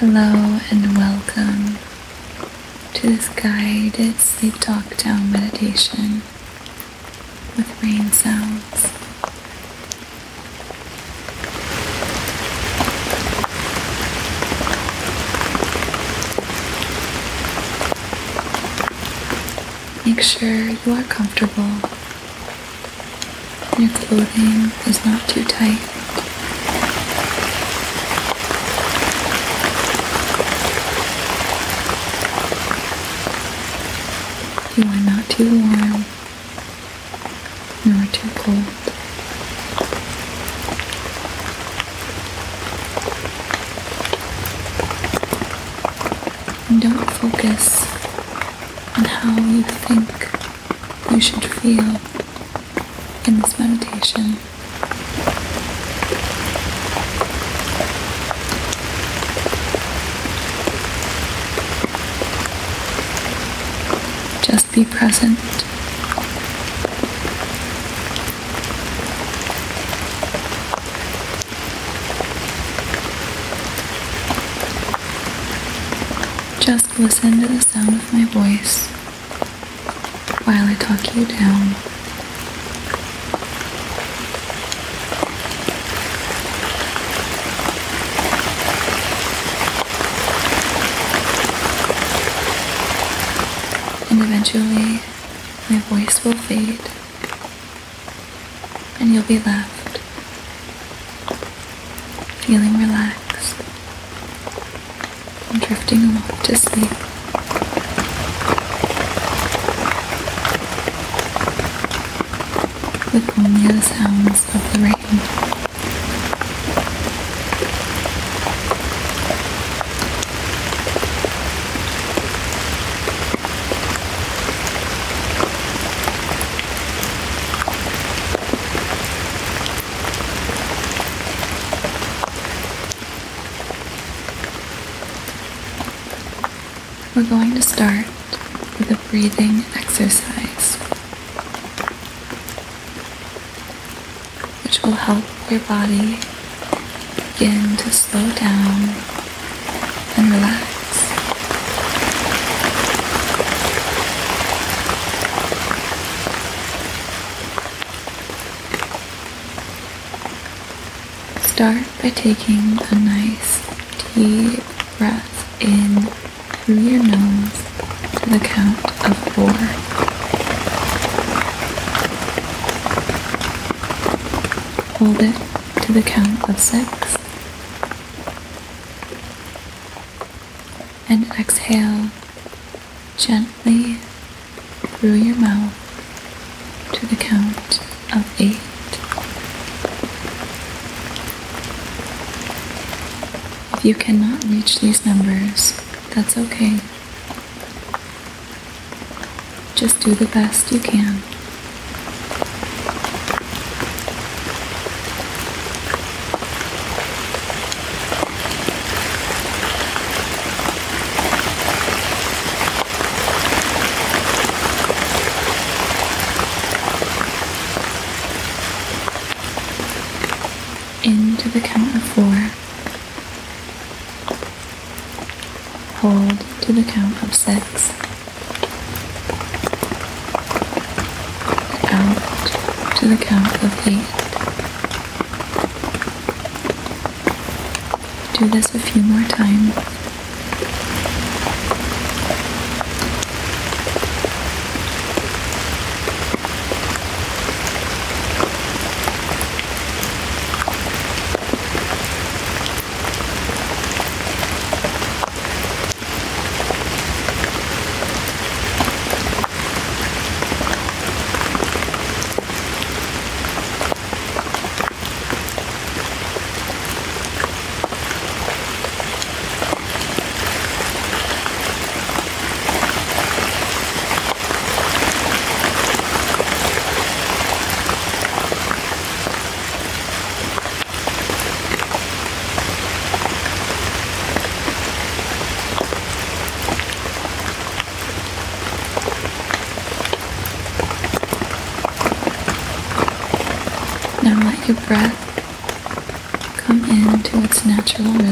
Hello and welcome to this guided sleep talk down meditation with rain sounds. Make sure you are comfortable your clothing is not too tight. You are not too warm nor too cold. And don't focus on how you think you should feel in this meditation. Just be present. Just listen to the sound of my voice while I talk you down. Eventually, my voice will fade, and you'll be left feeling relaxed and drifting off to sleep. With only the sounds of the rain. Going to start with a breathing exercise, which will help your body begin to slow down and relax. Start by taking a nice deep breath in through your nose to the count of four. Hold it to the count of six. And exhale gently through your mouth to the count of eight. If you cannot reach these numbers, that's okay. Just do the best you can. Into the count of four. Hold to the count of six. Out to the count of eight. Do this a few more times.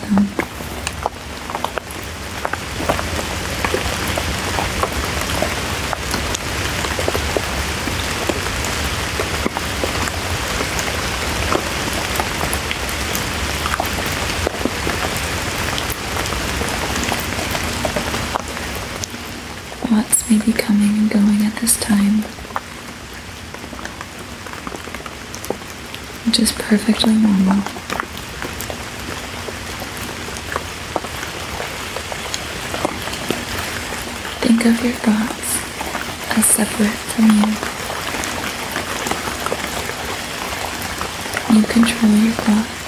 them. Lots may be coming and going at this time, which is perfectly normal. Think of your thoughts as separate from you. You control your thoughts.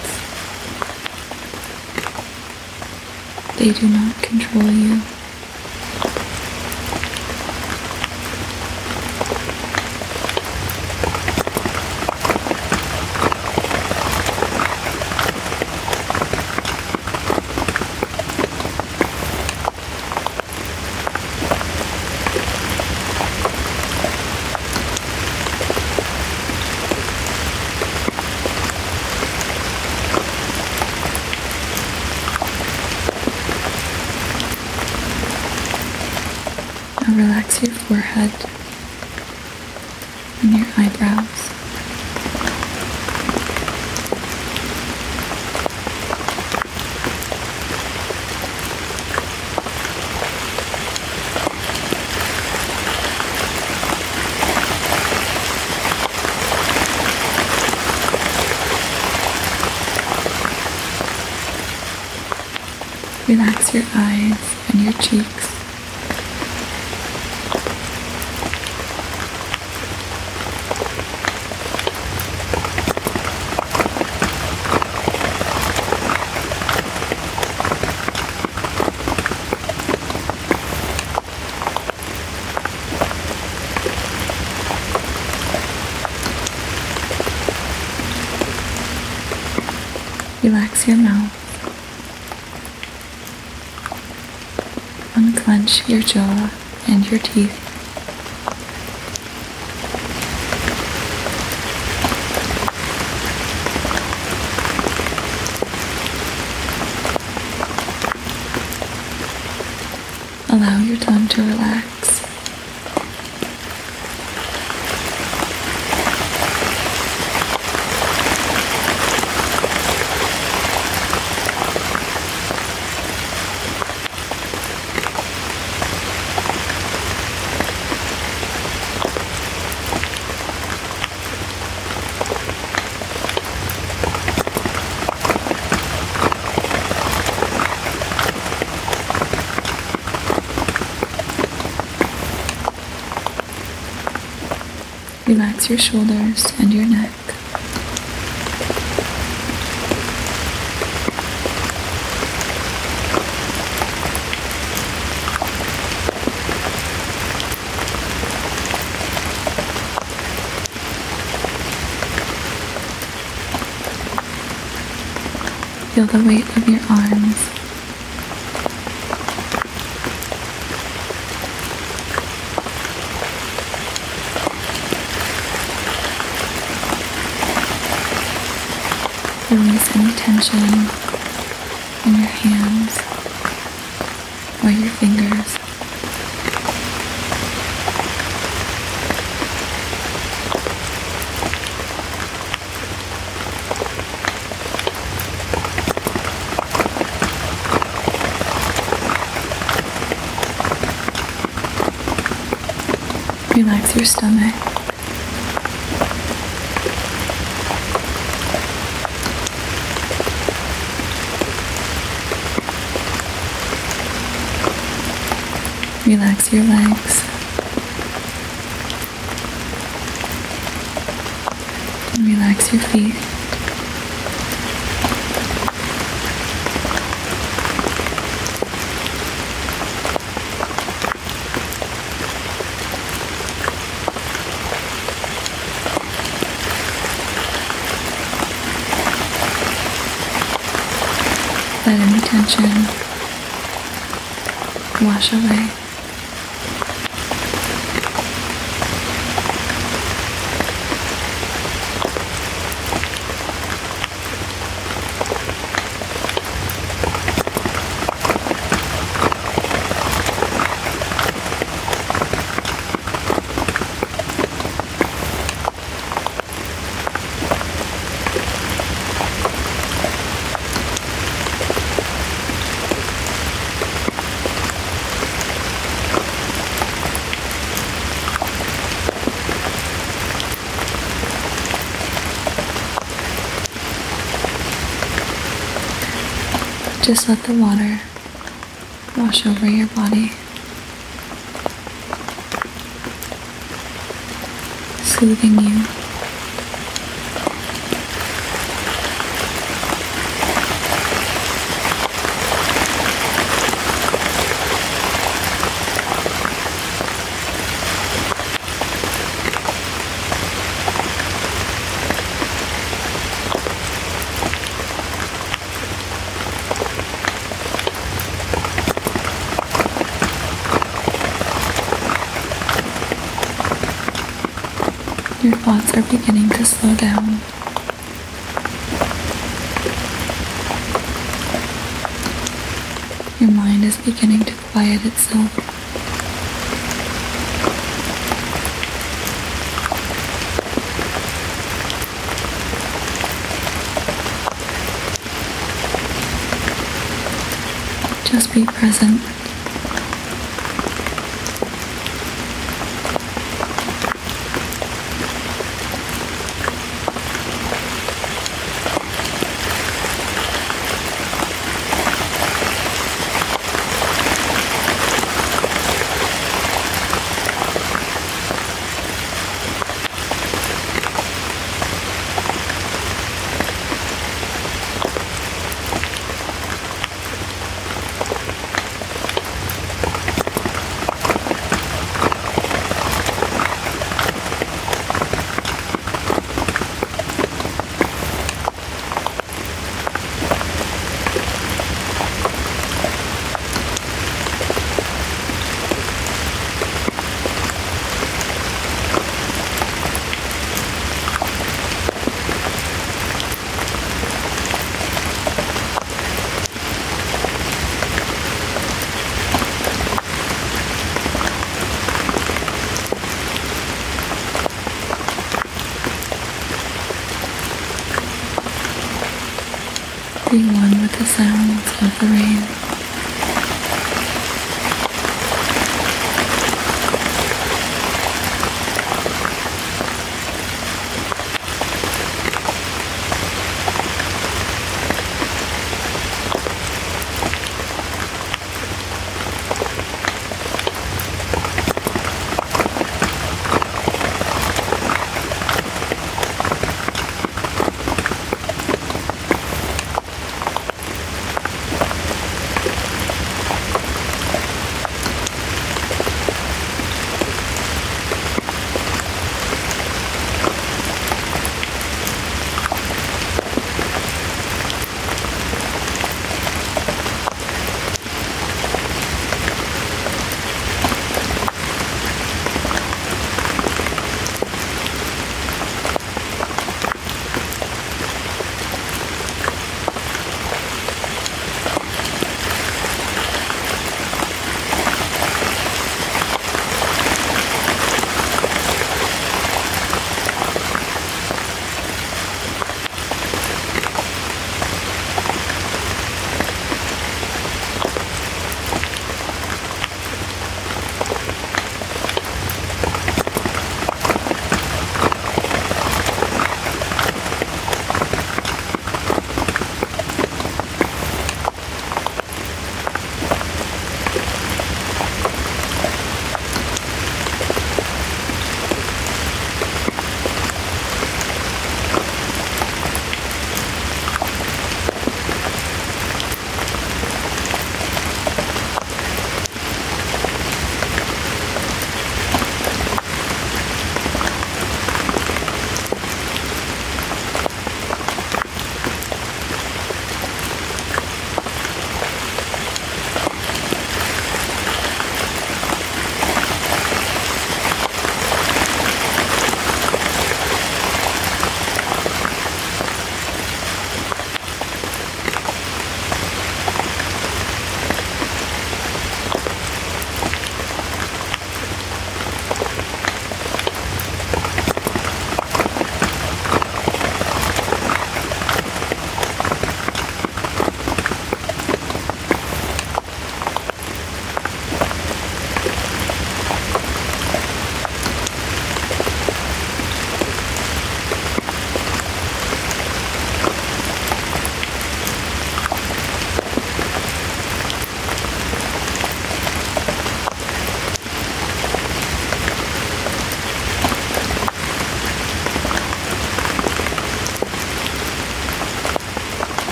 They do not control you. Now relax your forehead and your eyebrows. Relax your eyes and your cheeks. Relax your mouth. Unclench your jaw and your teeth. Allow your tongue to relax. Your shoulders and your neck. Feel the weight of your arms. Any tension in your hands or your fingers. Relax your stomach. Relax your legs. And relax your feet. Let any tension wash away. Just let the water wash over your body, soothing you. Your thoughts are beginning to slow down. Your mind is beginning to quiet itself. Just be present.